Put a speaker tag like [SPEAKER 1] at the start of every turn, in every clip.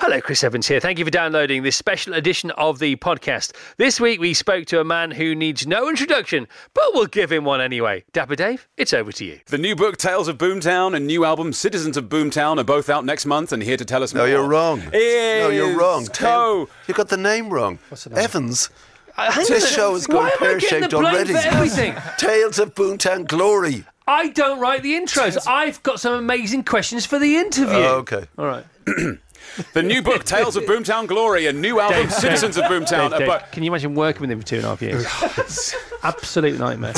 [SPEAKER 1] Hello, Chris Evans here. Thank you for downloading this special edition of the podcast. This week we spoke to a man who needs no introduction, but we'll give him one anyway. Dapper Dave, it's over to you.
[SPEAKER 2] The new book Tales of Boomtown and new album Citizens of Boomtown are both out next month and here to tell us
[SPEAKER 3] No,
[SPEAKER 2] more.
[SPEAKER 3] you're wrong.
[SPEAKER 2] Is
[SPEAKER 3] No, you're wrong.
[SPEAKER 2] Co.
[SPEAKER 3] You got the name wrong. Evans.
[SPEAKER 1] hang
[SPEAKER 3] This show is
[SPEAKER 1] Why
[SPEAKER 3] going pear shaped already.
[SPEAKER 1] for everything?
[SPEAKER 3] Tales of Boomtown Glory.
[SPEAKER 1] I don't write the intros. I've got some amazing questions for the interview.
[SPEAKER 3] Oh, okay.
[SPEAKER 1] All right.
[SPEAKER 2] The new book Tales of Boomtown Glory and new album Citizens of Boomtown
[SPEAKER 1] Dave,
[SPEAKER 2] are
[SPEAKER 1] Dave,
[SPEAKER 2] both.
[SPEAKER 1] can you imagine working with him for two and a half years? Absolute nightmare.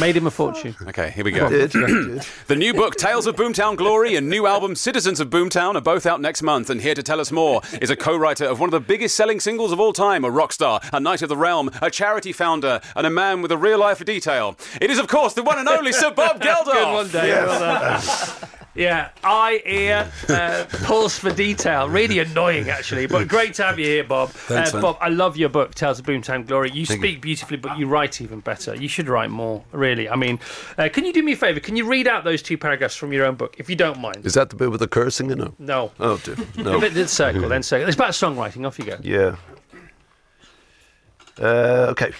[SPEAKER 1] Made him a fortune.
[SPEAKER 2] Okay, here we go.
[SPEAKER 3] Did, did.
[SPEAKER 2] The new book, Tales of Boomtown Glory, and new album, Citizens of Boomtown, are both out next month. And here to tell us more is a co writer of one of the biggest selling singles of all time, a rock star, a knight of the realm, a charity founder, and a man with a real life detail. It is, of course, the one and only Sir Bob Geldof.
[SPEAKER 1] Good one, Dave. Well done. Yeah, eye, ear, uh, pulse for detail. Really annoying, actually, but great to have you here, Bob.
[SPEAKER 3] Thanks,
[SPEAKER 1] uh. Bob, I love your book, Tales of Boomtown Glory. You speak beautifully, but you write even better. You should write more, really. I mean, uh, can you do me a favour? Can you read out those two paragraphs from your own book, if you don't mind?
[SPEAKER 3] Is that the bit with the cursing in it?
[SPEAKER 1] No.
[SPEAKER 3] Oh, dear.
[SPEAKER 1] A
[SPEAKER 3] No.
[SPEAKER 1] bit the circle, then circle. It's about songwriting. Off you go.
[SPEAKER 3] Yeah. Uh, okay.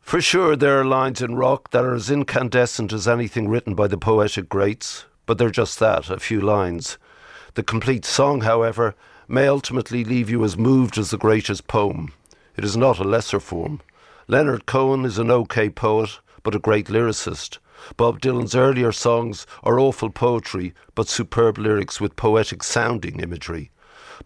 [SPEAKER 3] For sure, there are lines in rock that are as incandescent as anything written by the poetic greats, but they're just that, a few lines. The complete song, however, may ultimately leave you as moved as the greatest poem. It is not a lesser form. Leonard Cohen is an okay poet, but a great lyricist. Bob Dylan's earlier songs are awful poetry, but superb lyrics with poetic sounding imagery.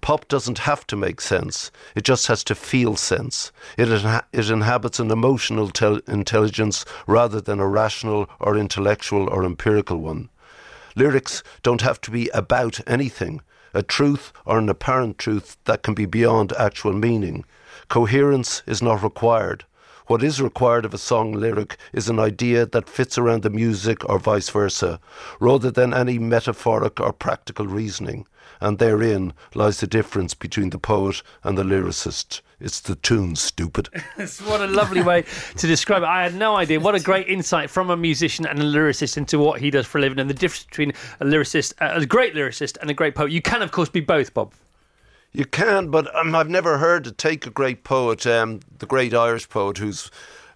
[SPEAKER 3] Pop doesn't have to make sense. It just has to feel sense. It, inha- it inhabits an emotional tel- intelligence rather than a rational or intellectual or empirical one. Lyrics don't have to be about anything, a truth or an apparent truth that can be beyond actual meaning. Coherence is not required. What is required of a song lyric is an idea that fits around the music or vice versa, rather than any metaphoric or practical reasoning. And therein lies the difference between the poet and the lyricist. It's the tune, stupid.
[SPEAKER 1] what a lovely way to describe it. I had no idea. What a great insight from a musician and a lyricist into what he does for a living and the difference between a lyricist, a great lyricist, and a great poet. You can, of course, be both, Bob.
[SPEAKER 3] You can, but um, I've never heard to take a great poet, um, the great Irish poet who's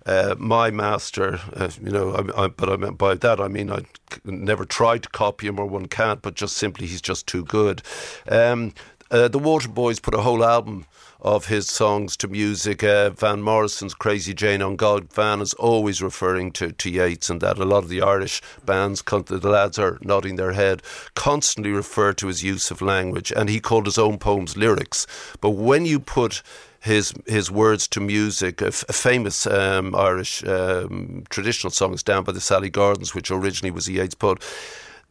[SPEAKER 3] uh, my master. Uh, you know, I, I, but I mean, by that I mean I never tried to copy him, or one can't. But just simply, he's just too good. Um, uh, the Waterboys put a whole album of his songs to music. Uh, Van Morrison's Crazy Jane on God. Van is always referring to, to Yeats and that. A lot of the Irish bands, the lads are nodding their head, constantly refer to his use of language. And he called his own poems lyrics. But when you put his his words to music. A, f- a famous um, Irish um, traditional song is "Down by the Sally Gardens," which originally was a Yeats poet.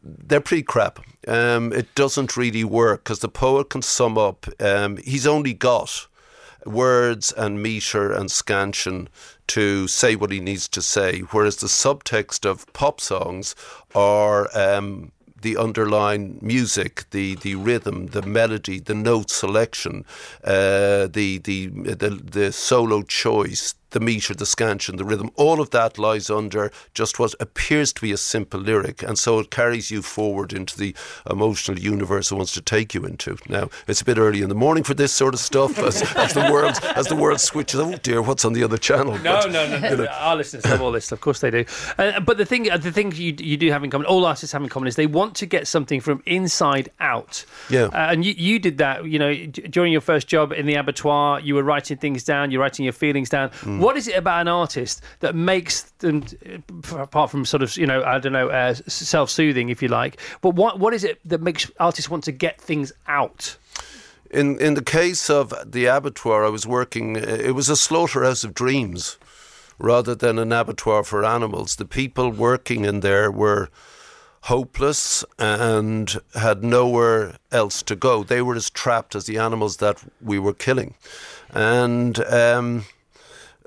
[SPEAKER 3] They're pretty crap. Um, it doesn't really work because the poet can sum up. Um, he's only got words and metre and scansion to say what he needs to say, whereas the subtext of pop songs are um, the underlying music, the, the rhythm, the melody, the note selection, uh, the, the the the solo choice, the meter, the scansion, the rhythm, all of that lies under just what appears to be a simple lyric, and so it carries you forward into the emotional universe it wants to take you into. Now it's a bit early in the morning for this sort of stuff, as, as the world as the world switches. Oh dear, what's on the other channel?
[SPEAKER 1] No,
[SPEAKER 3] But,
[SPEAKER 1] no, no, no. Our listeners love all this, of course they do. Uh, but the thing, uh, the thing you you do have in common, all artists have in common, is they want to get something from inside out.
[SPEAKER 3] Yeah.
[SPEAKER 1] Uh, and you you did that. You know, d- during your first job in the abattoir, you were writing things down, you're writing your feelings down. What is it about an artist that makes them, uh, apart from sort of you know, I don't know, uh, self-soothing, if you like, but what what is it that makes artists want to get things out?
[SPEAKER 3] In in the case of the abattoir, I was working. It was a slaughterhouse of dreams, rather than an abattoir for animals. The people working in there were hopeless and had nowhere else to go. They were as trapped as the animals that we were killing, and. Um,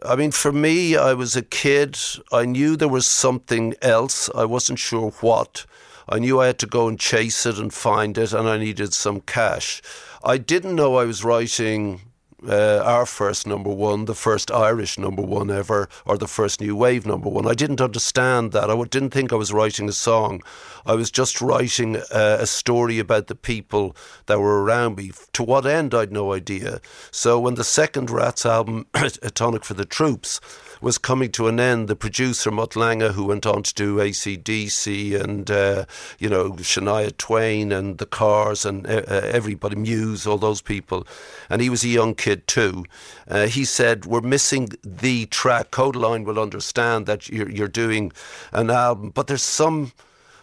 [SPEAKER 3] I mean, for me, I was a kid. I knew there was something else. I wasn't sure what. I knew I had to go and chase it and find it, and I needed some cash. I didn't know I was writing uh, our first number one, the first Irish number one ever, or the first new wave number one. I didn't understand that. I didn't think I was writing a song. I was just writing uh, a story about the people that were around me. To what end, I'd no idea. So when the second Rats album, A Tonic for the Troops, was coming to an end. The producer, Mutt Lange, who went on to do ACDC and, uh, you know, Shania Twain and The Cars and uh, uh, everybody, Muse, all those people. And he was a young kid too. Uh, he said, We're missing the track. Kodaline will understand that you're, you're doing an album, but there's some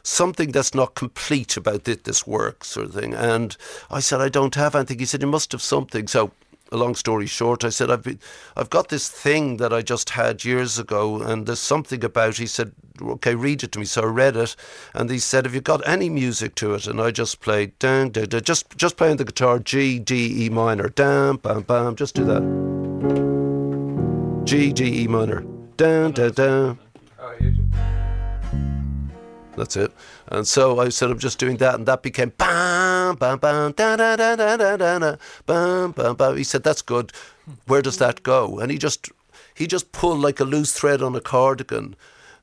[SPEAKER 3] something that's not complete about it, this work, sort of thing. And I said, I don't have anything. He said, You must have something. So a long story short, I said, I've, been, I've got this thing that I just had years ago, and there's something about He said, okay, read it to me. So I read it, and he said, have you got any music to it? And I just played, dang, dang, just, just playing the guitar, G, D, E minor, dam, bam, bam, just do that. G, D, E minor, dun, dun. Oh, That's it. And so I said, I'm just doing that. And that became bam, bam, bam, da, da, da, da, da, da, da, bam, bam, bam. He said, that's good. Where does that go? And he just, he just pulled like a loose thread on a cardigan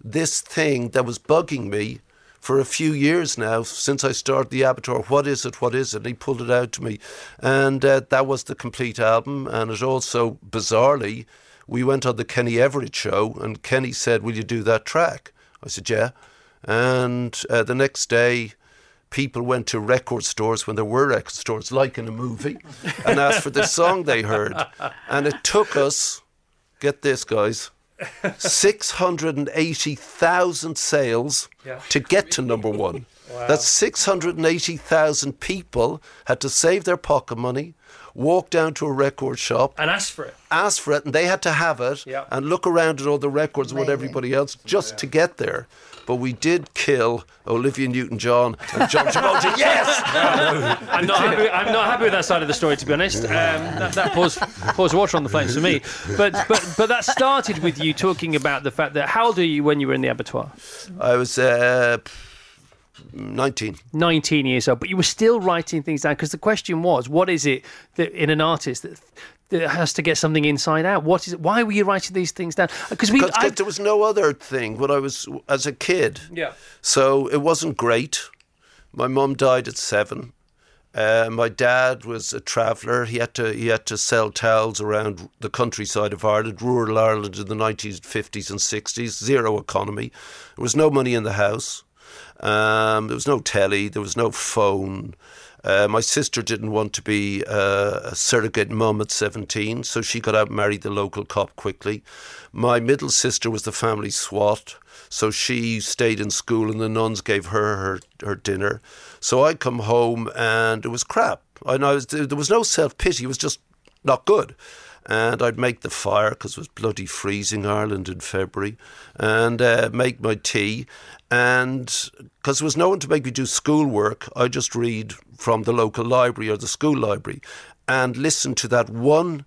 [SPEAKER 3] this thing that was bugging me for a few years now since I started the abattoir. What is it? What is it? And he pulled it out to me. And uh, that was the complete album. And it also, bizarrely, we went on the Kenny Everett show and Kenny said, Will you do that track? I said, Yeah. And uh, the next day, people went to record stores when there were record stores, like in a movie, and asked for the song they heard. And it took us, get this, guys, 680,000 sales yeah. to get to number one. Wow. That's 680,000 people had to save their pocket money, walk down to a record shop
[SPEAKER 1] and ask for it.
[SPEAKER 3] Ask for it, and they had to have it yeah. and look around at all the records and what everybody else just yeah. to get there but we did kill Olivia Newton-John and John Travolta. yes.
[SPEAKER 1] I'm not happy. I'm not happy with that side of the story, to be honest. Um, that, that pours, pours water on the flames for me. But but but that started with you talking about the fact that how old are you when you were in the abattoir?
[SPEAKER 3] I was. Uh, 19.
[SPEAKER 1] 19 years old, but you were still writing things down because the question was, what is it that in an artist that has to get something inside out. What is it? Why were you writing these things down?
[SPEAKER 3] Because we Cause, there was no other thing when I was as a kid.
[SPEAKER 1] Yeah.
[SPEAKER 3] So it wasn't great. My mum died at seven. Uh, my dad was a traveller. He had to he had to sell towels around the countryside of Ireland, rural Ireland in the 1950s and 60s. Zero economy. There was no money in the house. Um, there was no telly. There was no phone. Uh, my sister didn't want to be uh, a surrogate mum at 17, so she got out and married the local cop quickly. My middle sister was the family swat, so she stayed in school and the nuns gave her her, her dinner. So I come home and it was crap. I know there was no self pity, it was just not good and I'd make the fire because it was bloody freezing Ireland in February, and uh, make my tea. And because there was no one to make me do schoolwork, I just read from the local library or the school library and listen to that one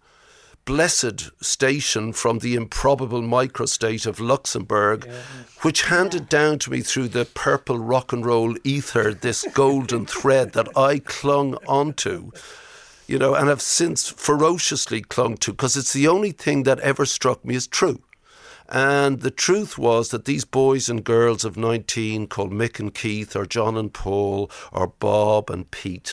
[SPEAKER 3] blessed station from the improbable microstate of Luxembourg, yeah. which handed yeah. down to me through the purple rock and roll ether this golden thread that I clung onto, you know, and have since ferociously clung to because it's the only thing that ever struck me as true. And the truth was that these boys and girls of 19 called Mick and Keith or John and Paul or Bob and Pete.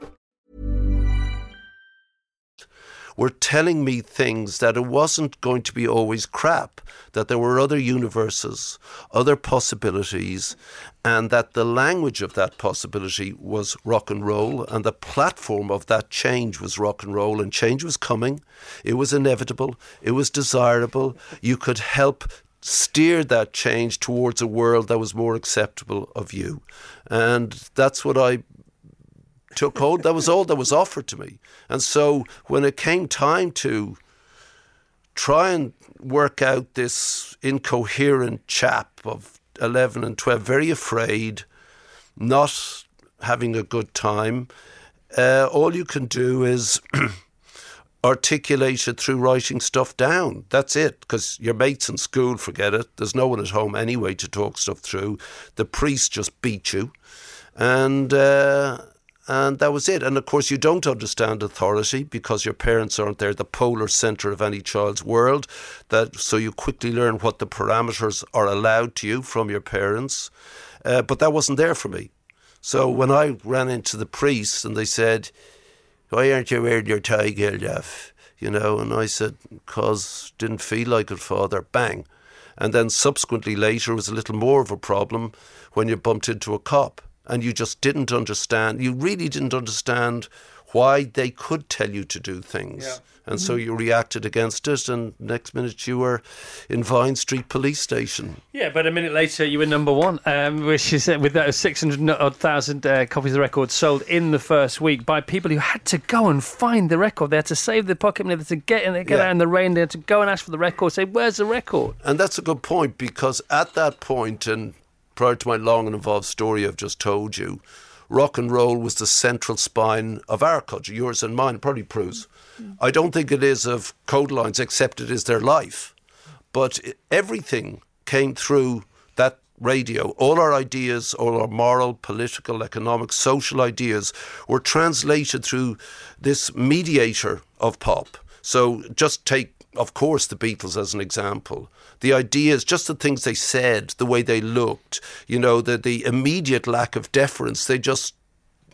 [SPEAKER 3] were telling me things that it wasn't going to be always crap, that there were other universes, other possibilities, and that the language of that possibility was rock and roll, and the platform of that change was rock and roll, and change was coming. It was inevitable, it was desirable. You could help steer that change towards a world that was more acceptable of you. And that's what I took hold. That was all that was offered to me. And so when it came time to try and work out this incoherent chap of 11 and 12, very afraid, not having a good time, uh, all you can do is articulate it through writing stuff down. That's it, because your mates in school forget it. There's no one at home anyway to talk stuff through. The priest just beat you. And. Uh, and that was it. And of course, you don't understand authority because your parents aren't there, the polar centre of any child's world. That so you quickly learn what the parameters are allowed to you from your parents. Uh, but that wasn't there for me. So when I ran into the priest and they said, "Why aren't you wearing your tie, Geldof?" You know, and I said, "Cause didn't feel like it, Father." Bang. And then subsequently later it was a little more of a problem when you bumped into a cop and you just didn't understand. You really didn't understand why they could tell you to do things. Yeah. And mm-hmm. so you reacted against it, and next minute you were in Vine Street Police Station.
[SPEAKER 1] Yeah, but a minute later you were number one, um, which is uh, with that 600 odd thousand uh, copies of the record sold in the first week by people who had to go and find the record. They had to save their pocket money, they had to get in, get yeah. out in the rain, they had to go and ask for the record, say, Where's the record?
[SPEAKER 3] And that's a good point because at that point, and prior to my long and involved story I've just told you, rock and roll was the central spine of our culture, yours and mine, probably Prue's. Mm. I don't think it is of code lines, except it is their life. But everything came through that radio. All our ideas, all our moral, political, economic, social ideas were translated through this mediator of pop. So just take, of course, the Beatles as an example the ideas, just the things they said, the way they looked, you know, the, the immediate lack of deference. They just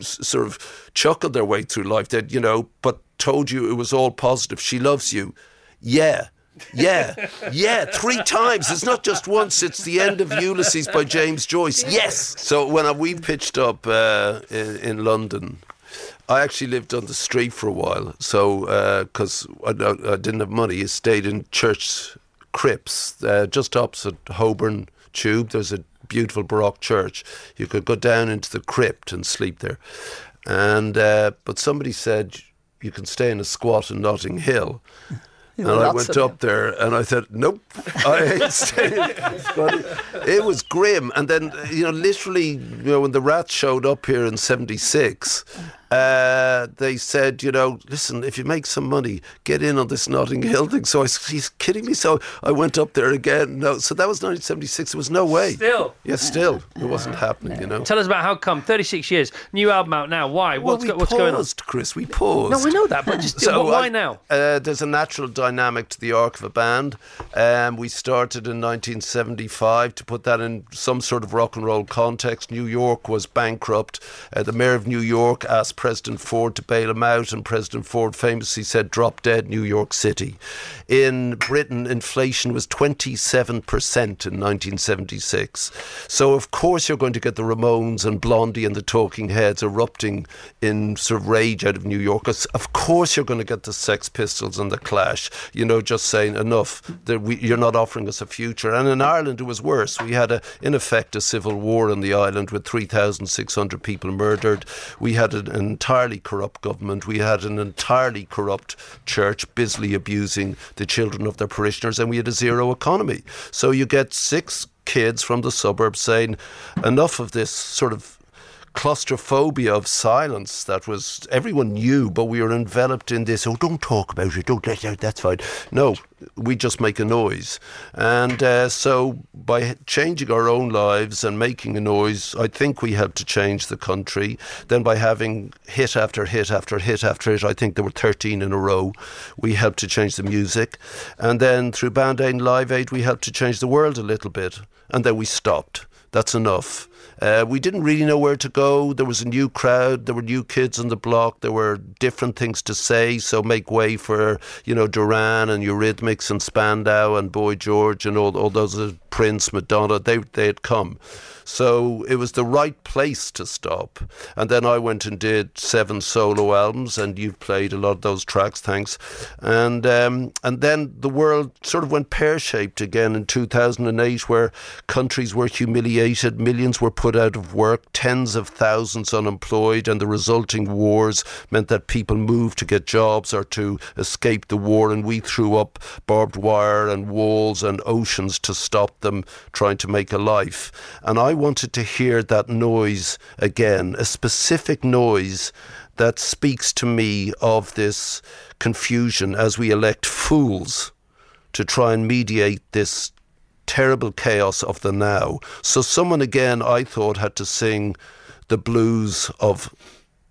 [SPEAKER 3] s- sort of chuckled their way through life. That you know, but told you it was all positive. She loves you. Yeah. Yeah, yeah, three times. It's not just once. It's the end of Ulysses by James Joyce. Yes. So when we pitched up uh, in, in London, I actually lived on the street for a while. So because uh, I, I, didn't have money, I stayed in church crypts uh, just opposite Holborn Tube. There's a beautiful Baroque church. You could go down into the crypt and sleep there. And uh, but somebody said you can stay in a squat in Notting Hill. and I went up there and I said, nope, I ain't staying. it was grim. And then, you know, literally, you know, when the rats showed up here in 76, uh, they said, you know, listen, if you make some money, get in on this Notting Hill thing. So I, he's kidding me. So I went up there again. No, so that was 1976. There was no way.
[SPEAKER 1] Still,
[SPEAKER 3] yes, yeah, still, it wasn't happening. You know.
[SPEAKER 1] Tell us about how come 36 years, new album out now. Why?
[SPEAKER 3] Well,
[SPEAKER 1] what's,
[SPEAKER 3] we
[SPEAKER 1] go, what's
[SPEAKER 3] paused,
[SPEAKER 1] going on?
[SPEAKER 3] Chris. We paused.
[SPEAKER 1] No, we know that, but just so why I, now?
[SPEAKER 3] Uh, there's a natural dynamic to the arc of a band. Um, we started in 1975 to put that in some sort of rock and roll context. New York was bankrupt. Uh, the mayor of New York asked President Ford to bail him out, and President Ford famously said, Drop dead New York City. In Britain, inflation was 27% in 1976. So, of course, you're going to get the Ramones and Blondie and the Talking Heads erupting in sort of rage out of New York. Of course, you're going to get the Sex Pistols and the Clash, you know, just saying enough, that we, you're not offering us a future. And in Ireland, it was worse. We had, a, in effect, a civil war in the island with 3,600 people murdered. We had an entirely corrupt government. We had an entirely corrupt church busily abusing the children of their parishioners, and we had a zero economy. So you get six kids from the suburbs saying, enough of this sort of claustrophobia of silence that was everyone knew, but we were enveloped in this. Oh, don't talk about it. Don't let out. That's fine. No, we just make a noise, and uh, so by changing our own lives and making a noise, I think we helped to change the country. Then by having hit after hit after hit after hit, I think there were thirteen in a row. We helped to change the music, and then through Band Aid and Live Aid, we helped to change the world a little bit, and then we stopped That's enough. Uh, we didn't really know where to go. There was a new crowd. There were new kids on the block. There were different things to say. So make way for you know Duran and Eurythmics and Spandau and Boy George and all all those uh, Prince, Madonna. They they had come. So it was the right place to stop. And then I went and did seven solo albums, and you've played a lot of those tracks, thanks. And um, and then the world sort of went pear shaped again in 2008, where countries were humiliated, millions were put out of work, tens of thousands unemployed, and the resulting wars meant that people moved to get jobs or to escape the war, and we threw up barbed wire and walls and oceans to stop them trying to make a life. And I wanted to hear that noise again, a specific noise that speaks to me of this confusion as we elect fools to try and mediate this terrible chaos of the now. So, someone again, I thought, had to sing the blues of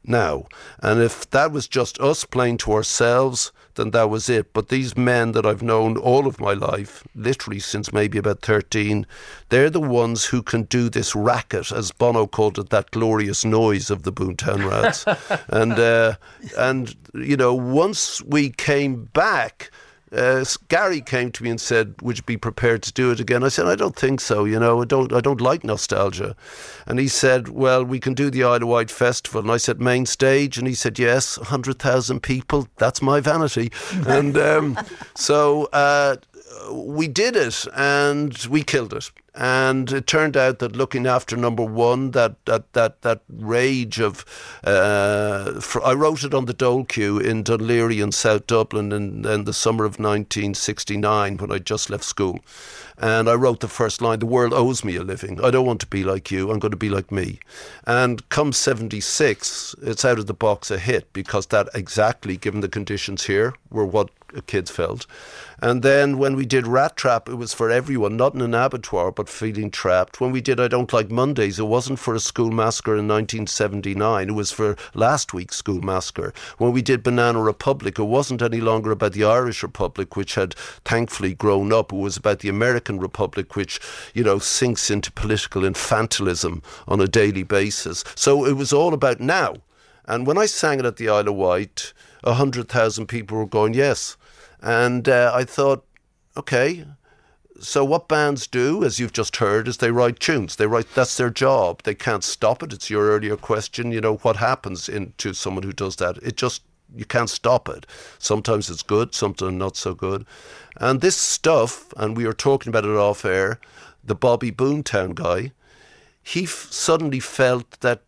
[SPEAKER 3] now. And if that was just us playing to ourselves, then that was it. But these men that I've known all of my life, literally since maybe about 13, they're the ones who can do this racket, as Bono called it, that glorious noise of the Boomtown Rats. and, uh, and, you know, once we came back, uh, Gary came to me and said, "Would you be prepared to do it again?" I said, "I don't think so. You know, I don't. I don't like nostalgia." And he said, "Well, we can do the Isle of Wight festival." And I said, "Main stage?" And he said, "Yes, hundred thousand people. That's my vanity." and um, so uh, we did it, and we killed it. And it turned out that looking after number one, that that that that rage of, uh, I wrote it on the dole queue in Laoghaire in South Dublin in, in the summer of 1969 when I just left school, and I wrote the first line: "The world owes me a living. I don't want to be like you. I'm going to be like me." And come '76, it's out of the box a hit because that exactly, given the conditions here, were what kids felt. And then when we did Rat Trap, it was for everyone, not in an abattoir, but feeling trapped. When we did I Don't Like Mondays, it wasn't for a school massacre in 1979, it was for last week's school massacre. When we did Banana Republic, it wasn't any longer about the Irish Republic, which had thankfully grown up. It was about the American Republic, which, you know, sinks into political infantilism on a daily basis. So it was all about now. And when I sang it at the Isle of Wight, 100,000 people were going, yes. And uh, I thought, okay, so what bands do, as you've just heard, is they write tunes. They write that's their job. They can't stop it. It's your earlier question. You know what happens in, to someone who does that? It just you can't stop it. Sometimes it's good, sometimes not so good. And this stuff, and we were talking about it off air. The Bobby Boomtown guy, he f- suddenly felt that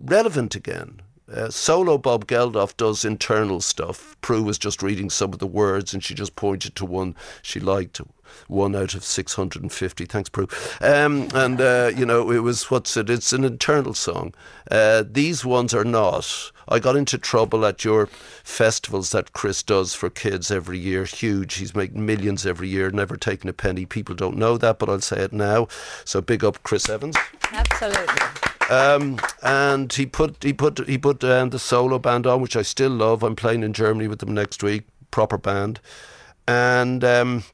[SPEAKER 3] relevant again uh, solo Bob Geldof does internal stuff. Prue was just reading some of the words and she just pointed to one she liked, one out of 650. Thanks, Prue. Um, and, uh, you know, it was, what's it? It's an internal song. Uh, these ones are not. I got into trouble at your festivals that Chris does for kids every year. Huge. He's making millions every year, never taking a penny. People don't know that, but I'll say it now. So big up Chris Evans.
[SPEAKER 4] Absolutely.
[SPEAKER 3] Um, and he put he put he put um, the solo band on, which I still love. I'm playing in Germany with them next week, proper band, and. Um,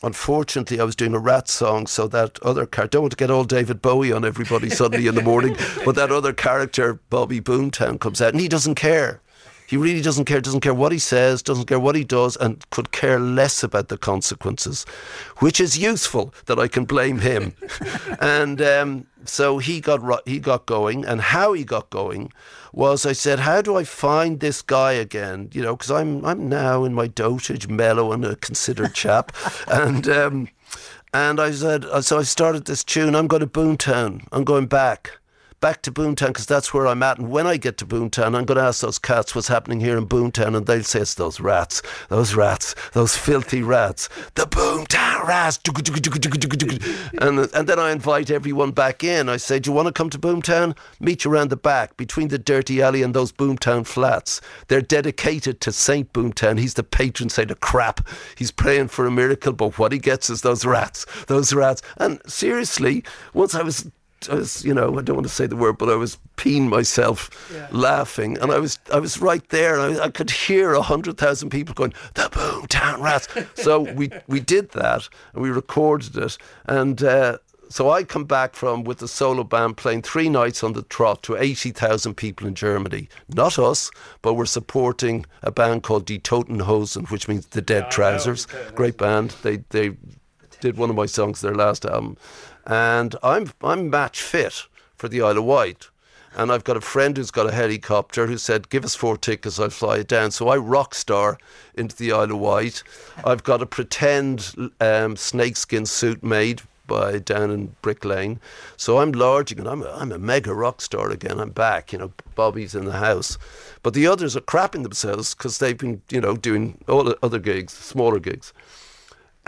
[SPEAKER 3] Unfortunately, I was doing a rat song, so that other character, don't want to get all David Bowie on everybody suddenly in the morning, but that other character, Bobby Boomtown, comes out and he doesn't care. He really doesn't care, doesn't care what he says, doesn't care what he does, and could care less about the consequences, which is useful that I can blame him. and um, so he got he got going, and how he got going was I said, how do I find this guy again? You know, because I'm I'm now in my dotage, mellow and a considered chap, and. Um, and I said, so I started this tune. I'm going to Boomtown. I'm going back back to Boomtown because that's where I'm at. And when I get to Boomtown, I'm going to ask those cats what's happening here in Boomtown, and they'll say it's those rats, those rats, those filthy rats, the Boomtown rats. And, and then I invite everyone back in. I say, Do you want to come to Boomtown? Meet you around the back between the dirty alley and those Boomtown flats. They're dedicated to Saint Boomtown. He's the patron saint of crap. He's praying for a miracle, but what he gets is those rats, those rats. And seriously, once I was I was, you know, I don't want to say the word, but I was peeing myself, yeah. laughing, and I was, I was right there, and I, I could hear a hundred thousand people going, "The Boomtown Rats." so we we did that, and we recorded it, and uh, so I come back from with the solo band playing three nights on the trot to 80,000 people in Germany. Not us, but we're supporting a band called Die Toten Hosen, which means the Dead Trousers. Great band. They they did one of my songs their last album, and I'm I'm match fit for the Isle of Wight. And I've got a friend who's got a helicopter who said, Give us four tickets, I'll fly it down. So I rock star into the Isle of Wight. I've got a pretend um, snakeskin suit made by down in Brick Lane. So I'm large again. I'm a, I'm a mega rock star again. I'm back. You know, Bobby's in the house. But the others are crapping themselves because they've been, you know, doing all the other gigs, smaller gigs.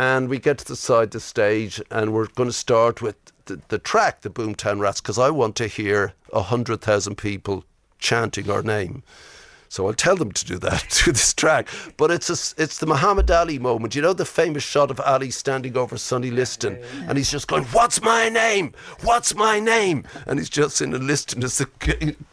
[SPEAKER 3] And we get to the side of the stage and we're going to start with the, the track, the Boomtown Rats, because I want to hear 100,000 people chanting our name. So I'll tell them to do that to this track. But it's a, it's the Muhammad Ali moment. You know the famous shot of Ali standing over Sonny Liston, and he's just going, "What's my name? What's my name?" And he's just in a Liston is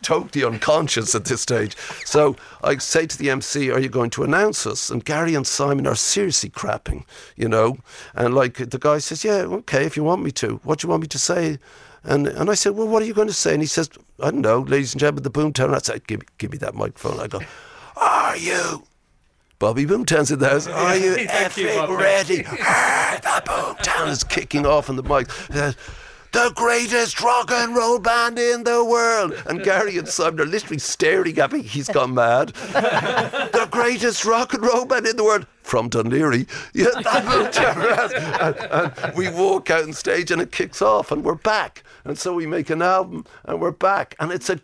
[SPEAKER 3] totally unconscious at this stage. So I say to the MC, "Are you going to announce us?" And Gary and Simon are seriously crapping, you know. And like the guy says, "Yeah, okay, if you want me to. What do you want me to say?" And and I said, well, what are you going to say? And he says, I don't know, ladies and gentlemen, the Boomtown. I said, give me, give me that microphone. I go, are you? Bobby Boomtown's in the house. Are you effing ready? ah, the Boomtown is kicking off on the mic. The greatest rock and roll band in the world. And Gary and Simon are literally staring at me. He's gone mad. the greatest rock and roll band in the world from Dunleary. Yeah, and, and we walk out on stage and it kicks off and we're back. And so we make an album and we're back. And it's a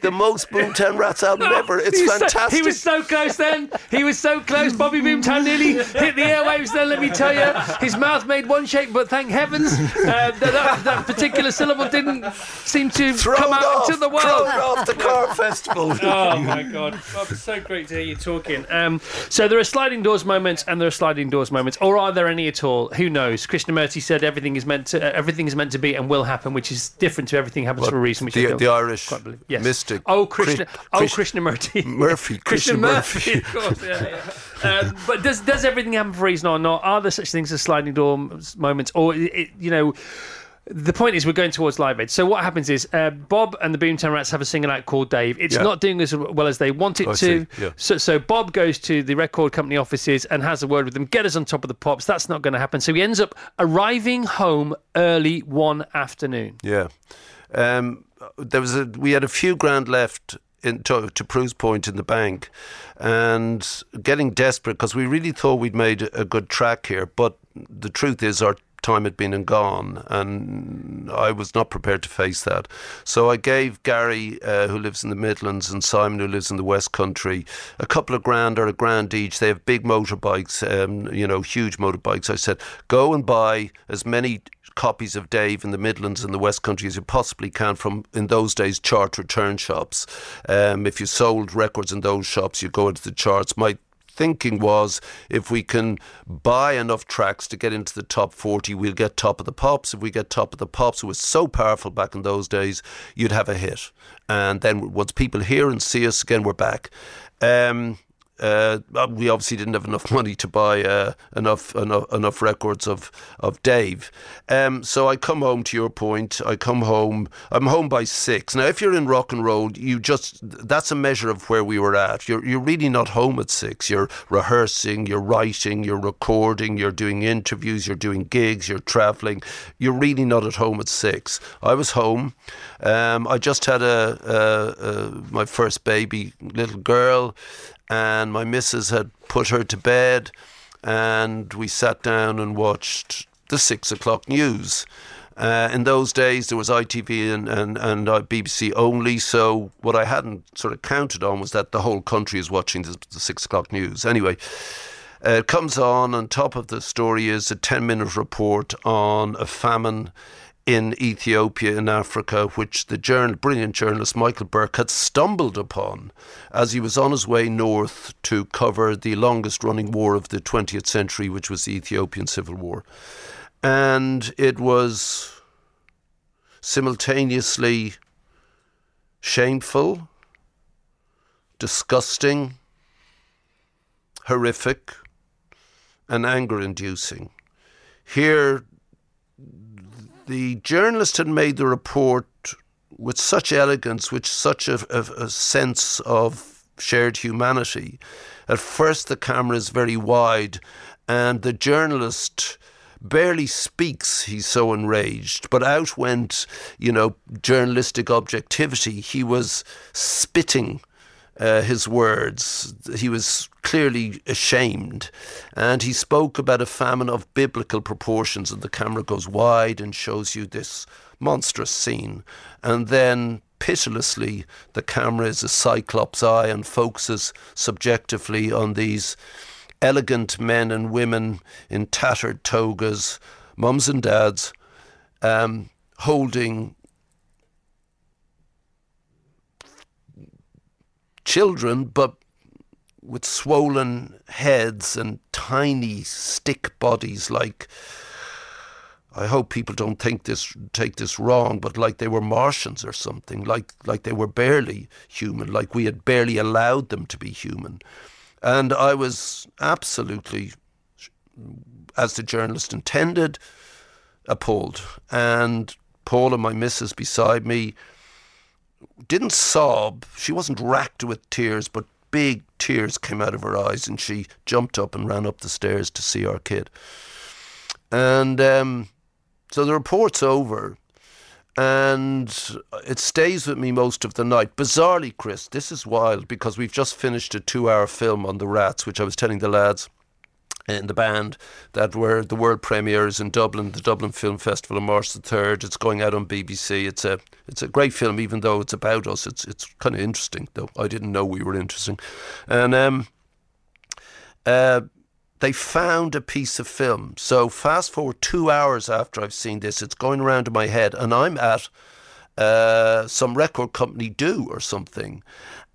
[SPEAKER 3] the most Boomtown Rats album ever. It's fantastic.
[SPEAKER 1] So, he was so close then. He was so close. Bobby Boomtown nearly hit the airwaves then, let me tell you. His mouth made one shape, but thank heavens uh, that, that, that, particular syllable didn't seem to
[SPEAKER 3] thrown
[SPEAKER 1] come out
[SPEAKER 3] off,
[SPEAKER 1] into the world.
[SPEAKER 3] Thrown off the car festival.
[SPEAKER 1] oh, my God. Bob, it's so great to hear you talking. Um, so there are sliding doors moments and there are sliding doors moments. Or are there any at all? Who knows? Krishnamurti said everything is meant to, uh, everything is meant to be and will happen, which is different to everything happens
[SPEAKER 3] Well,
[SPEAKER 1] for a reason. Which
[SPEAKER 3] the- the Irish
[SPEAKER 1] quite believe. Yes. Oh, Krishna.
[SPEAKER 3] Krish-
[SPEAKER 1] oh,
[SPEAKER 3] Krish-
[SPEAKER 1] Krishnamurti.
[SPEAKER 3] Murphy, Krishnamurti.
[SPEAKER 1] Murphy, of course. Yeah, yeah. Um, but does does everything happen for a reason or not? Are there such things as sliding door moments, or it, you know? The point is, we're going towards Live Aid. So what happens is, uh, Bob and the Boomtown Rats have a single out called Dave. It's
[SPEAKER 3] Yeah.
[SPEAKER 1] not doing as well as they want it
[SPEAKER 3] I
[SPEAKER 1] to.
[SPEAKER 3] yeah.
[SPEAKER 1] So, so Bob goes to the record company offices and has a word with them. Get us on top of the pops. That's not going to happen. So he ends up arriving home early one afternoon.
[SPEAKER 3] Yeah. Um, there was a, we had a few grand left in to, to Prue's Point in the bank, and getting desperate because we really thought we'd made a good track here. But the truth is, our time had been and gone, and I was not prepared to face that. So I gave Gary, uh, who lives in the Midlands, and Simon, who lives in the West Country, a couple of grand or a grand each. They have big motorbikes, um, you know, huge motorbikes. I said, go and buy as many copies of Dave in the Midlands and the West Country as you possibly can from, in those days, chart return shops. Um, if you sold records in those shops, you go into the charts. My thinking was if we can buy enough tracks to get into the top 40, we'll get top of the pops. If we get top of the pops, it was so powerful back in those days, you'd have a hit. And then once people hear and see us again, we're back. Um, uh, we obviously didn't have enough money to buy uh, enough, enough enough records of of Dave. Um, so I come home. To your point, I come home. I'm home by six. Now, if you're in rock and roll, you just that's a measure of where we were at. You're you're really not home at six. You're rehearsing, you're writing, you're recording, you're doing interviews, you're doing gigs, you're traveling. You're really not at home at six. I was home. Um, I just had a, a, a my first baby, little girl and my missus had put her to bed, and we sat down and watched the six o'clock news. Uh, in those days, there was ITV and, and, and uh, BBC only, so what I hadn't sort of counted on was that the whole country is watching the, the six o'clock news. Anyway, uh, it comes on, on top of the story is a 10 minute report on a famine in Ethiopia in Africa, which the journal, brilliant journalist Michael Buerk had stumbled upon as he was on his way north to cover the longest running war of the 20th century, which was the Ethiopian Civil War. And it was simultaneously shameful, disgusting, horrific, and anger inducing. Here, the journalist had made the report with such elegance, with such a, a, a sense of shared humanity. At first, the camera is very wide, and the journalist barely speaks. He's so enraged. But out went, you know, journalistic objectivity. He was spitting uh, his words. He was clearly ashamed. And he spoke about a famine of biblical proportions, and the camera goes wide and shows you this monstrous scene. And then pitilessly, the camera is a cyclops eye and focuses subjectively on these elegant men and women in tattered togas, mums and dads, um, holding children, but with swollen heads and tiny stick bodies like I hope people don't think this take this wrong, but like they were Martians or something, like like they were barely human, like we had barely allowed them to be human. And I was absolutely, as the journalist intended, appalled. And Paula, my missus beside me, didn't sob. She wasn't racked with tears, but big tears came out of her eyes, and she jumped up and ran up the stairs to see our kid. And um, so the report's over, and it stays with me most of the night. Bizarrely, Chris, this is wild because we've just finished a two hour film on the rats, which I was telling the lads in the band that were the world premieres in Dublin, the Dublin Film Festival on March the third. It's going out on BBC. It's a it's a great film, even though it's about us. It's it's kind of interesting, though. I didn't know we were interesting, and um, uh, they found a piece of film. So fast forward two hours after I've seen this, it's going around in my head, and I'm at uh, some record company do or something.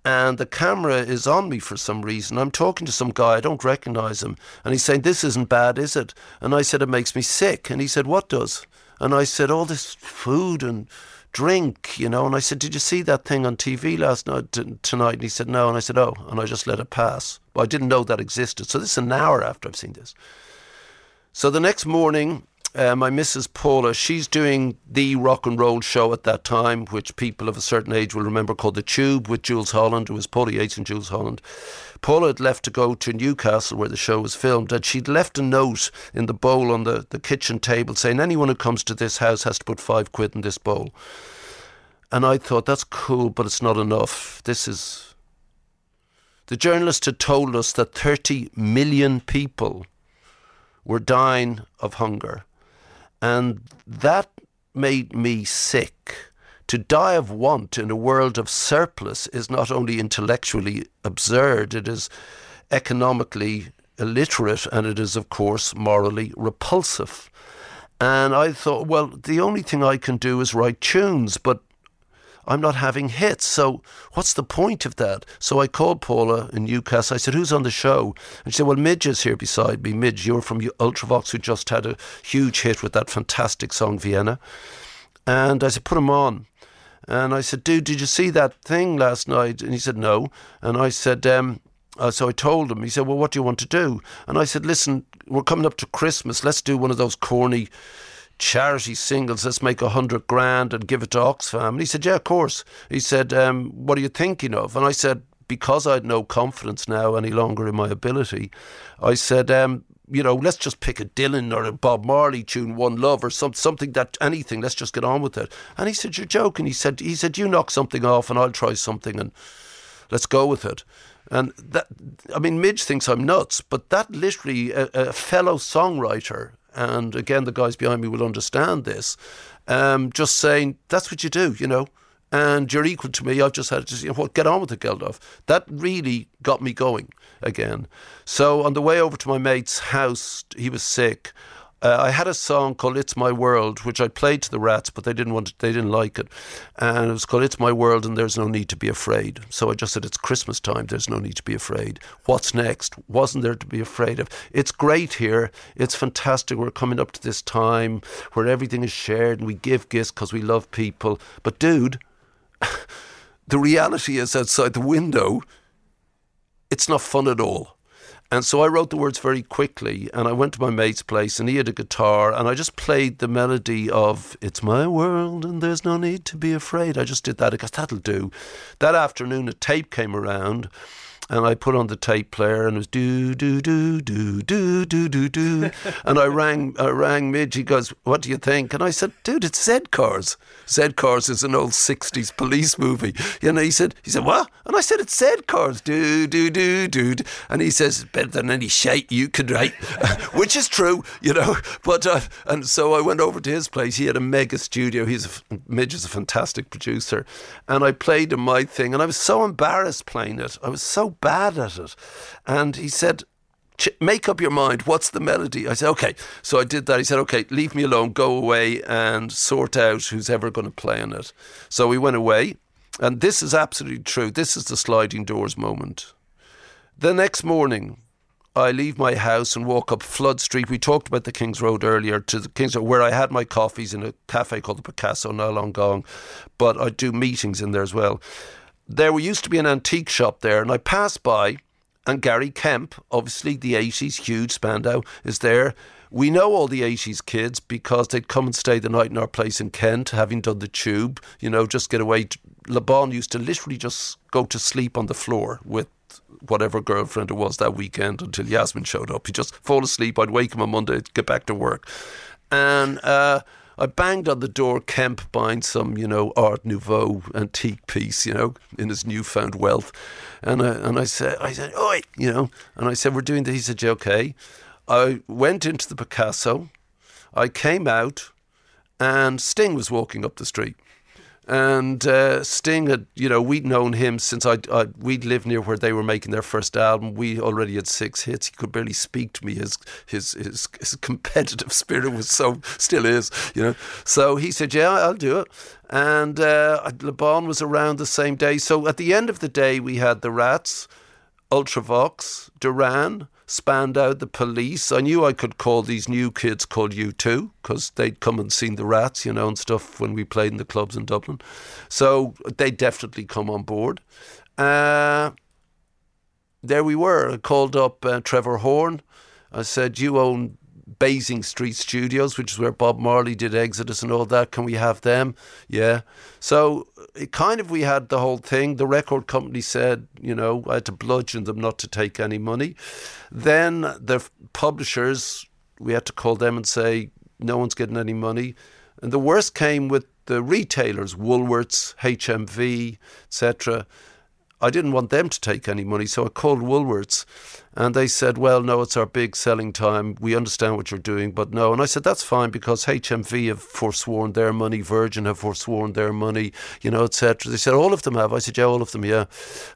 [SPEAKER 3] And the camera is on me for some reason. I'm talking to some guy, I don't recognize him. And he's saying, This isn't bad, is it? And I said, It makes me sick. And he said, What does? And I said, All this food and drink, you know. And I said, Did you see that thing on TV last night, t- tonight? And he said, No. And I said, Oh. And I just let it pass. But I didn't know that existed. So this is an hour after I've seen this. So the next morning, uh, my Mrs. Paula, she's doing the rock and roll show at that time, which people of a certain age will remember called The Tube with Jools Holland. It was Paula Yates and Jools Holland. Paula had left to go to Newcastle where the show was filmed, and she'd left a note in the bowl on the, the kitchen table saying anyone who comes to this house has to put five quid in this bowl. And I thought, that's cool, but it's not enough. This is. The journalist had told us that 30 million people were dying of hunger. And that made me sick. To die of want in a world of surplus is not only intellectually absurd, it is economically illiterate, and it is, of course, morally repulsive. And I thought, well, the only thing I can do is write tunes, but I'm not having hits. So what's the point of that? So I called Paula in Newcastle. I said, Who's on the show? And she said, Well, Midge is here beside me. Midge, you're from Ultravox, who just had a huge hit with that fantastic song, Vienna. And I said, Put him on. And I said, Dude, did you see that thing last night? And he said, No. And I said, um, uh, so I told him, he said, Well, what do you want to do? And I said, Listen, we're coming up to Christmas. Let's do one of those corny charity singles. Let's make a hundred grand and give it to Oxfam. And he said, Yeah, of course. He said, um, What are you thinking of? And I said, Because I had no confidence now any longer in my ability, I said, um, you know, let's just pick a Dylan or a Bob Marley tune, One Love, or some, something that anything. Let's just get on with it. And he said, "You're joking." He said, "He said you knock something off, and I'll try something, and let's go with it." And that, I mean, Midge thinks I'm nuts, but that literally a, a fellow songwriter and again, the guys behind me will understand this. Um, just saying that's what you do, you know, and you're equal to me. I've just had to, you know, get on with it, Geldof. That really got me going again. So on the way over to my mate's house, he was sick. Uh, I had a song called "It's My World," which I played to the Rats, but they didn't want it, they didn't like it, and it was called "It's My World," and there's no need to be afraid. So I just said, "It's Christmas time. There's no need to be afraid. What's next? Wasn't there to be afraid of? It's great here. It's fantastic. We're coming up to this time where everything is shared and we give gifts because we love people. But dude, the reality is outside the window. It's not fun at all." And so I wrote the words very quickly, and I went to my mate's place, and he had a guitar, and I just played the melody of "It's My World, and There's No Need to Be Afraid." I just did that because that'll do. That afternoon, a tape came around, and I put on the tape player and it was do do do do do do do do. And I rang I rang Midge. He goes what do you think? And I said dude it's Z Cars. Z Cars is an old 60s police movie. You know he said he said what? And I said it's Z Cars. Do do do do. And he says better than any shite you could write which is true you know. But uh, and so I went over to his place. He had a mega studio. He's a, Midge is a fantastic producer. And I played him my thing. And I was so embarrassed playing it. I was so bad at it. And he said, make up your mind. What's the melody? I said, okay. So I did that. He said, okay, leave me alone. Go away and sort out who's ever going to play on it. So we went away. And this is absolutely true. This is the sliding doors moment. The next morning, I leave my house and walk up Flood Street. We talked about the King's Road earlier to the King's Road, where I had my coffees in a cafe called the Picasso, not long gone. But I do meetings in there as well there used to be an antique shop there, and I passed by, and Gary Kemp, obviously the 80s, huge Spandau, is there. We know all the 80s kids because they'd come and stay the night in our place in Kent, having done the tube, you know, just get away. Le Bon used to literally just go to sleep on the floor with whatever girlfriend it was that weekend until Yasmin showed up. He'd just fall asleep. I'd wake him on Monday, get back to work. And, uh, I banged on the door, Kemp buying some, you know, Art Nouveau antique piece, you know, in his newfound wealth. And I, and I said, I said, oi, you know, and I said, we're doing this. He said, okay. I went into the Picasso. I came out and Sting was walking up the street. And uh, Sting had, you know, we'd known him since I, I, we'd lived near where they were making their first album. We already had six hits. He could barely speak to me. His his his, his competitive spirit was so still is, you know. So he said, "Yeah, I'll do it." And uh, Le Bon was around the same day. So at the end of the day, we had the Rats, Ultravox, Duran, Spandau, the police. I knew I could call these new kids called U2 because they'd come and seen the rats, you know, and stuff when we played in the clubs in Dublin. So they definitely come on board. Uh, there we were. I called up uh, Trevor Horn. I said, You own Basing Street Studios, which is where Bob Marley did Exodus and all that. Can we have them? Yeah. So it kind of we had the whole thing. The record company said, you know, I had to bludgeon them not to take any money. Then the publishers, we had to call them and say, no one's getting any money. And the worst came with the retailers, Woolworths, HMV, etc. I didn't want them to take any money, so I called Woolworths and they said, Well, no, it's our big selling time. We understand what you're doing, but no. And I said, That's fine because HMV have forsworn their money, Virgin have forsworn their money, you know, etc. They said, All of them have. I said, Yeah, all of them, yeah.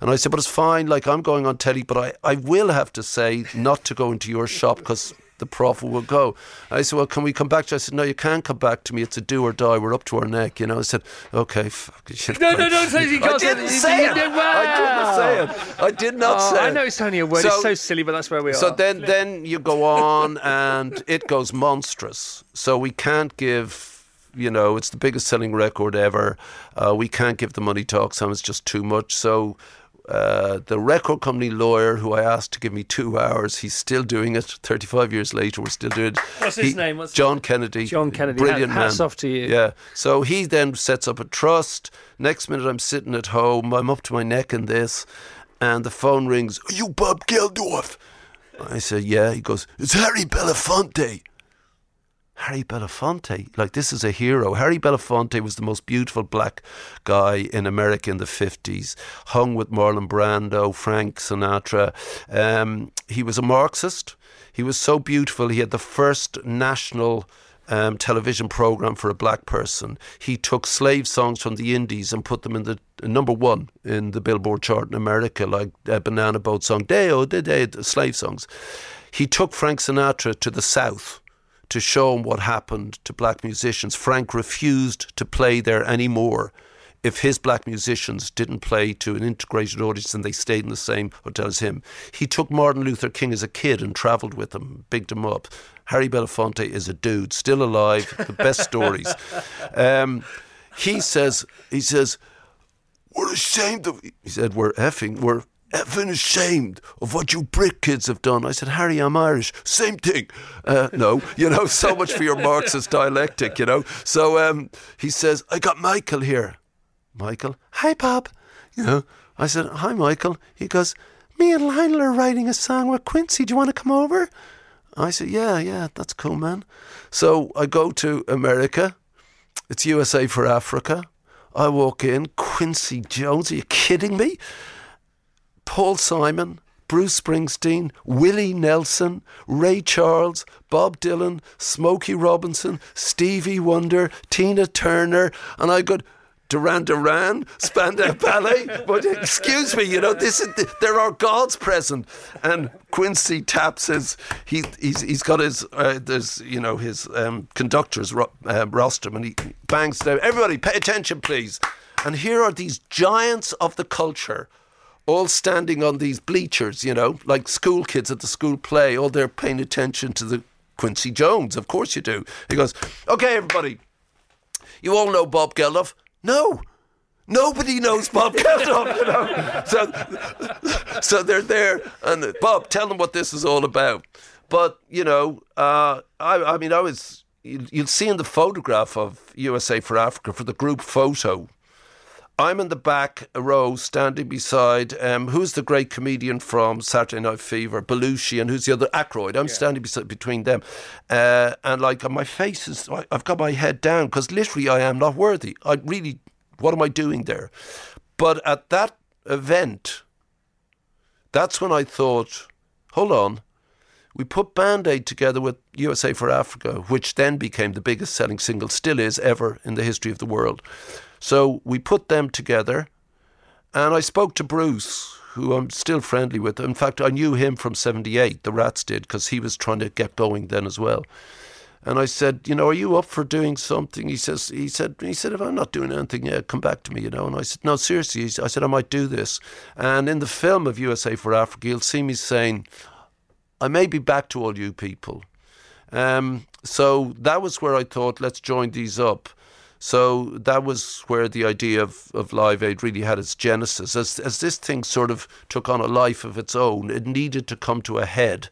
[SPEAKER 3] And I said, But it's fine. Like, I'm going on telly, but I, I will have to say not to go into your shop because the prophet will go. I said, well, can we come back to you? I said, no, you can't come back to me. It's a do or die. We're up to our neck, you know. I said, okay, fuck.
[SPEAKER 1] No, no, no, you
[SPEAKER 3] I didn't say it. I didn't say it. I did not
[SPEAKER 1] oh,
[SPEAKER 3] say
[SPEAKER 1] I
[SPEAKER 3] it.
[SPEAKER 1] know it's only a word.
[SPEAKER 3] So-
[SPEAKER 1] it's so silly, but that's where we
[SPEAKER 3] So
[SPEAKER 1] are.
[SPEAKER 3] then, then you go on, and it goes monstrous. So we can't give. You know, it's the biggest selling record ever. Uh, we can't give the money to Oxfam. It's just too much. So uh, the record company lawyer who I asked to give me two hours, he's still doing it. 35 years later, we're still doing it.
[SPEAKER 1] What's his name? What's-
[SPEAKER 3] John Kennedy.
[SPEAKER 1] John Kennedy.
[SPEAKER 3] Brilliant
[SPEAKER 1] Hats
[SPEAKER 3] man.
[SPEAKER 1] off to you.
[SPEAKER 3] Yeah. So he then sets up a trust. Next minute, I'm sitting at home. I'm up to my neck in this. And the phone rings. Are you Bob Geldorf? I said, yeah. He goes, it's Harry Belafonte. Harry Belafonte, like this is a hero. Harry Belafonte was the most beautiful black guy in America in the 50s, hung with Marlon Brando, Frank Sinatra. Um, he was a Marxist. He was so beautiful. He had the first national um, television program for a black person. He took slave songs from the Indies and put them in the uh, number one in the Billboard chart in America, like uh, Banana Boat song, Day-O, Day-Day, the slave songs. He took Frank Sinatra to the South to show him what happened to black musicians. Frank refused to play there anymore if his black musicians didn't play to an integrated audience and they stayed in the same hotel as him. He took Martin Luther King as a kid and travelled with him, bigged him up. Harry Belafonte is a dude, still alive, the best stories. Um, he says, he says, we're ashamed of, he said, we're effing, we're effing ashamed of what you Brit kids have done. I said, Harry, I'm Irish. Same thing. Uh, no, you know, so much for your Marxist dialectic, you know. So um, he says, I got Michael here. Michael, hi, Bob. You know, I said, hi, Michael. He goes, me and Lionel are writing a song with Quincy. Do you want to come over? I said, yeah, yeah, that's cool, man. So I go to America. It's USA for Africa. I walk in, Quincy Jones, are you kidding me? Paul Simon, Bruce Springsteen, Willie Nelson, Ray Charles, Bob Dylan, Smokey Robinson, Stevie Wonder, Tina Turner, and I got Duran Duran, Spandau Ballet. But excuse me, you know, this is there are gods present, and Quincy taps his he he's he's got his uh, there's you know his um, conductor's ro- uh, rostrum, and he bangs down. Everybody, pay attention, please. And here are these giants of the culture all standing on these bleachers, you know, like school kids at the school play, all they're paying attention to the Quincy Jones. Of course you do. He goes, okay, everybody, you all know Bob Geldof. No. Nobody knows Bob Geldof, you know. So, so they're there, and Bob, tell them what this is all about. But you know, uh, I, I mean, I was. You'll see in the photograph of USA for Africa for the group photo I'm in the back row, standing beside um, who's the great comedian from Saturday Night Fever, Belushi, and who's the other Aykroyd. I'm yeah. standing beside, between them, uh, and like my face is, I've got my head down because literally I am not worthy. I really, what am I doing there? But at that event, that's when I thought, hold on. We put Band Aid together with USA for Africa, which then became the biggest selling single, still is ever in the history of the world. So we put them together, and I spoke to Bruce, who I'm still friendly with. In fact, I knew him from 78, the Rats did, because he was trying to get going then as well. And I said, you know, are you up for doing something? He says, he said, he said, if I'm not doing anything, yeah, come back to me, you know. And I said, no, seriously. I said, I might do this. And in the film of USA for Africa, you'll see me saying, I may be back to all you people. Um, so that was where I thought, let's join these up. So that was where the idea of, of Live Aid really had its genesis. As, as this thing sort of took on a life of its own, it needed to come to a head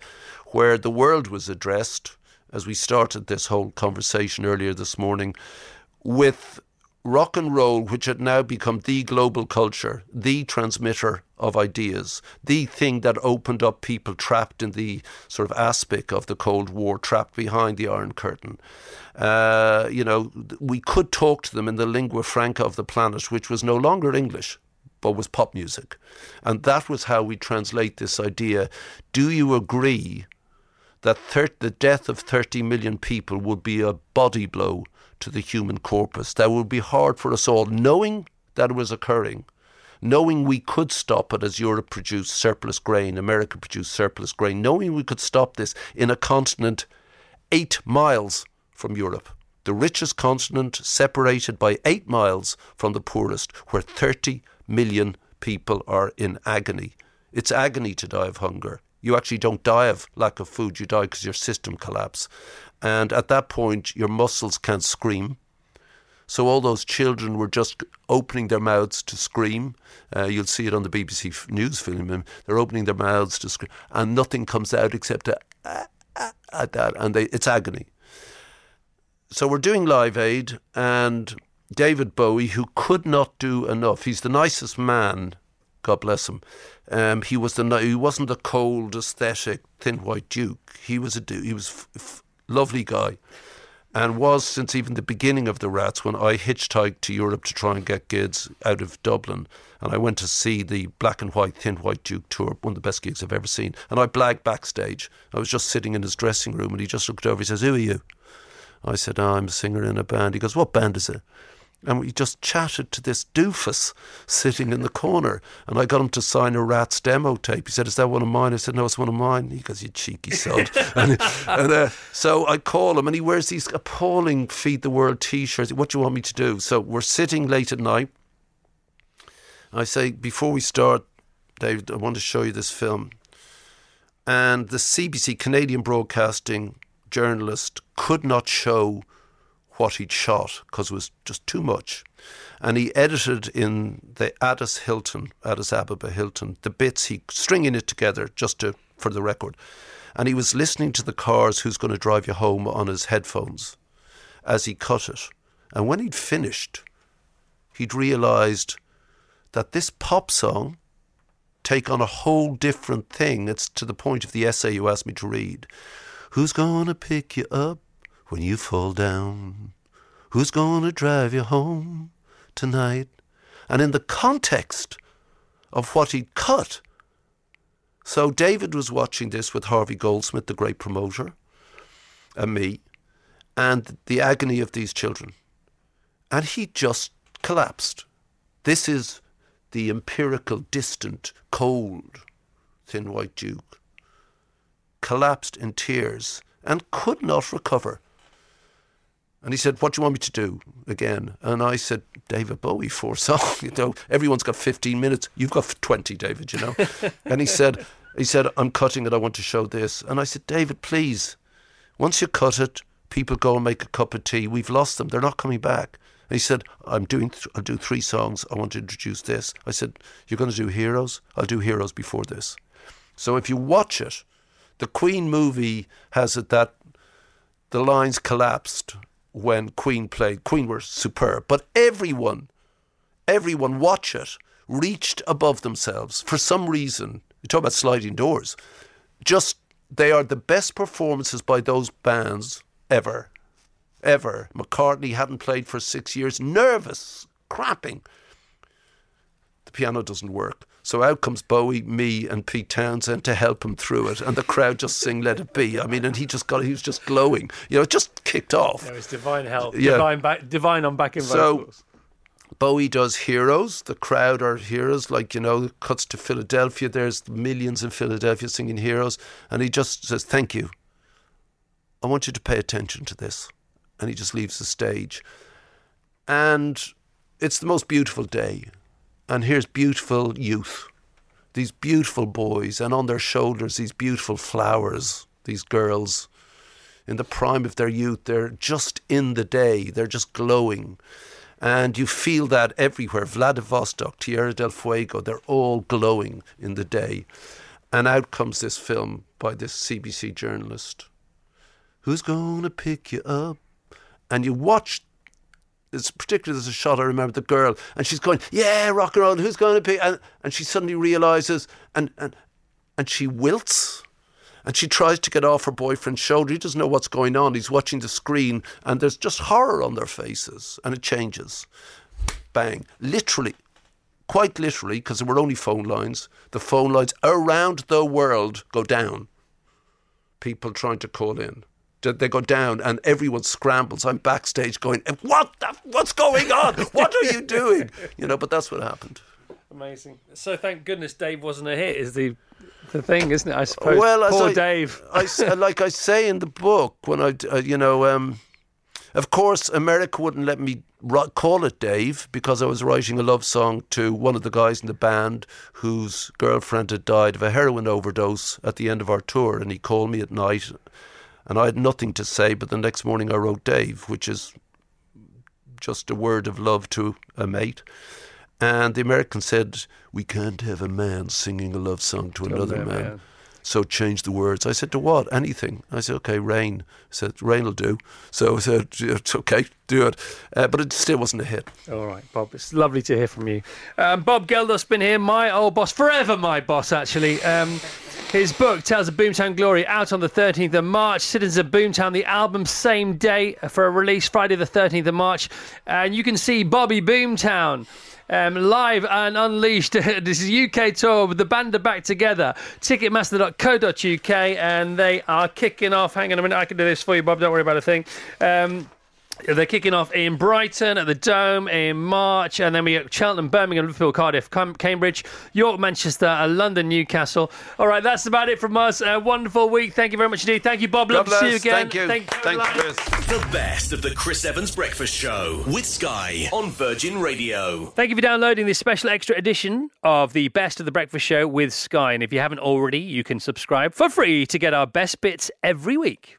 [SPEAKER 3] where the world was addressed, as we started this whole conversation earlier this morning, with rock and roll, which had now become the global culture, the transmitter of ideas, the thing that opened up people trapped in the sort of aspic of the Cold War, trapped behind the Iron Curtain. Uh, you know, we could talk to them in the lingua franca of the planet, which was no longer English. But was pop music. And that was how we translate this idea. Do you agree that thir- the death of 30 million people would be a body blow to the human corpus. That would be hard for us all, knowing that it was occurring, knowing we could stop it as Europe produced surplus grain, America produced surplus grain, knowing we could stop this in a continent eight miles from Europe. The richest continent separated by eight miles from the poorest, where 30 million people are in agony. It's agony to die of hunger. You actually don't die of lack of food, you die because your system collapses. And at that point, your muscles can't scream. So all those children were just opening their mouths to scream. Uh, you'll see it on the BBC News film. They're opening their mouths to scream, and nothing comes out except a, ah, ah, at that, and they, it's agony. So we're doing Live Aid, and David Bowie, who could not do enough. He's the nicest man, God bless him. Um, he was the he wasn't the cold, aesthetic, thin white duke. He was a he was f- f- lovely guy, and was since even the beginning of the Rats when I hitchhiked to Europe to try and get gigs out of Dublin. And I went to see the Black and White Thin White Duke tour, one of the best gigs I've ever seen. And I blagged backstage. I was just sitting in his dressing room and he just looked over. He says, Who are you? I said, oh, I'm a singer in a band. He goes, What band is it? And we just chatted to this doofus sitting in the corner. And I got him to sign a Rats demo tape. He said, "Is that one of mine?" I said, "No, it's one of mine." He goes, "You cheeky sod." and, and uh, so I call him, and he wears these appalling "Feed the World" T-shirts. What do you want me to do? So we're sitting late at night. I say, before we start, David, I want to show you this film. And the CBC Canadian Broadcasting journalist could not show what he'd shot because it was just too much. and he edited in the Addis Hilton, Addis Ababa Hilton, the bits he stringing it together just to for the record, and he was listening to the cars "Who's Going to Drive You Home" on his headphones as he cut it, and when he'd finished, he'd realised that this pop song take on a whole different thing. It's to the point of the essay you asked me to read. Who's gonna pick you up when you fall down? Who's gonna drive you home tonight? And in the context of what he'd cut. So David was watching this with Harvey Goldsmith, the great promoter, and me, and the agony of these children. And he just collapsed. This is the empirical, distant, cold, thin white Duke, collapsed in tears and could not recover. And he said, What do you want me to do again? And I said, David Bowie, four songs. You know, everyone's got 15 minutes. You've got 20, David, you know. and he said, he said, I'm cutting it. I want to show this. And I said, David, please, once you cut it, people go and make a cup of tea. We've lost them. They're not coming back. And he said, I'm doing, th- I'll do three songs. I want to introduce this. I said, You're going to do Heroes? I'll do Heroes before this. So if you watch it, the Queen movie has it that the lines collapsed when Queen played. Queen were superb, but everyone, everyone watch it, reached above themselves for some reason. You talk about sliding doors. Just they are the best performances by those bands ever, ever. McCartney hadn't played for six years, nervous, crapping. The piano doesn't work. So out comes Bowie, me, and Pete Townshend to help him through it, and the crowd just sing "Let It Be." I mean, and he just got, he was just glowing. You know, it just kicked off.
[SPEAKER 1] It was divine help,
[SPEAKER 3] Yeah.
[SPEAKER 1] divine back, divine on backing
[SPEAKER 3] So-
[SPEAKER 1] vocals.
[SPEAKER 3] Bowie does heroes. The crowd are heroes. Like, you know, cuts to Philadelphia. There's millions in Philadelphia singing heroes. And he just says, Thank you. I want you to pay attention to this. And he just leaves the stage. And it's the most beautiful day. And here's beautiful youth. These beautiful boys. And on their shoulders, these beautiful flowers. These girls in the prime of their youth. They're just in the day. They're just glowing. And you feel that everywhere. Vladivostok, Tierra del Fuego, they're all glowing in the day. And out comes this film by this CBC journalist. Who's to pick you up? And you watch, it's particularly there's a shot I remember the girl, and she's going, Yeah, rock and roll, who's going to be? And, and she suddenly realizes, and, and, and she wilts. And she tries to get off her boyfriend's shoulder. He doesn't know what's going on. He's watching the screen, and there's just horror on their faces, and it changes. Bang. Literally, quite literally, because there were only phone lines, the phone lines around the world go down. People trying to call in. They- go down, and everyone scrambles. I'm backstage going, "What? The, what's going on? What are you doing?" You know. But that's what happened.
[SPEAKER 1] Amazing. So thank goodness Dave wasn't a hit. Is the the thing, isn't it? I suppose.
[SPEAKER 3] Well, as
[SPEAKER 1] poor
[SPEAKER 3] I-
[SPEAKER 1] Dave.
[SPEAKER 3] I like I say in the book when I, uh, you know, um, of course, America wouldn't let me call it Dave because I was writing a love song to one of the guys in the band whose girlfriend had died of a heroin overdose at the end of our tour, and he called me at night, and I had nothing to say. But the next morning, I wrote Dave, which is just a word of love to a mate. And the American said, We can't have a man singing a love song to another
[SPEAKER 1] man,
[SPEAKER 3] man.
[SPEAKER 1] man.
[SPEAKER 3] So change the words. I said, To what? Anything. I said, Okay, rain. I said, Rain will do. So I said, "It's Okay, do it. Uh, but it still wasn't a hit.
[SPEAKER 1] All right, Bob. It's lovely to hear from you. Um, Bob Geldof's been here, my old boss, forever my boss, actually. Um, his book, Tales of Boomtown Glory, out on the 13th of March. Citizens of Boomtown, the album, same day for a release, Friday the 13th of March. And you can see Bobby Boomtown. Um, live and unleashed. this is UK tour with the band are back together. Ticketmaster.co.uk and they are kicking off. Hang on a minute, I can do this for you, Bob. Don't worry about a thing. Um, they're kicking off in Brighton at the Dome in March, and then we got Cheltenham, Birmingham, Liverpool, Cardiff, Cam- Cambridge, York, Manchester, and London, Newcastle. All right, that's about it from us. A wonderful week. Thank you very much indeed. Thank you, Bob. Love to see you
[SPEAKER 3] bless.
[SPEAKER 1] again.
[SPEAKER 3] Thank you.
[SPEAKER 1] Thank you.
[SPEAKER 3] Thank you, Chris.
[SPEAKER 4] The best of the Chris Evans Breakfast Show with Sky on Virgin Radio.
[SPEAKER 1] Thank you for downloading this special extra edition of the Best of the Breakfast Show with Sky. And if you haven't already, you can subscribe for free to get our best bits every week.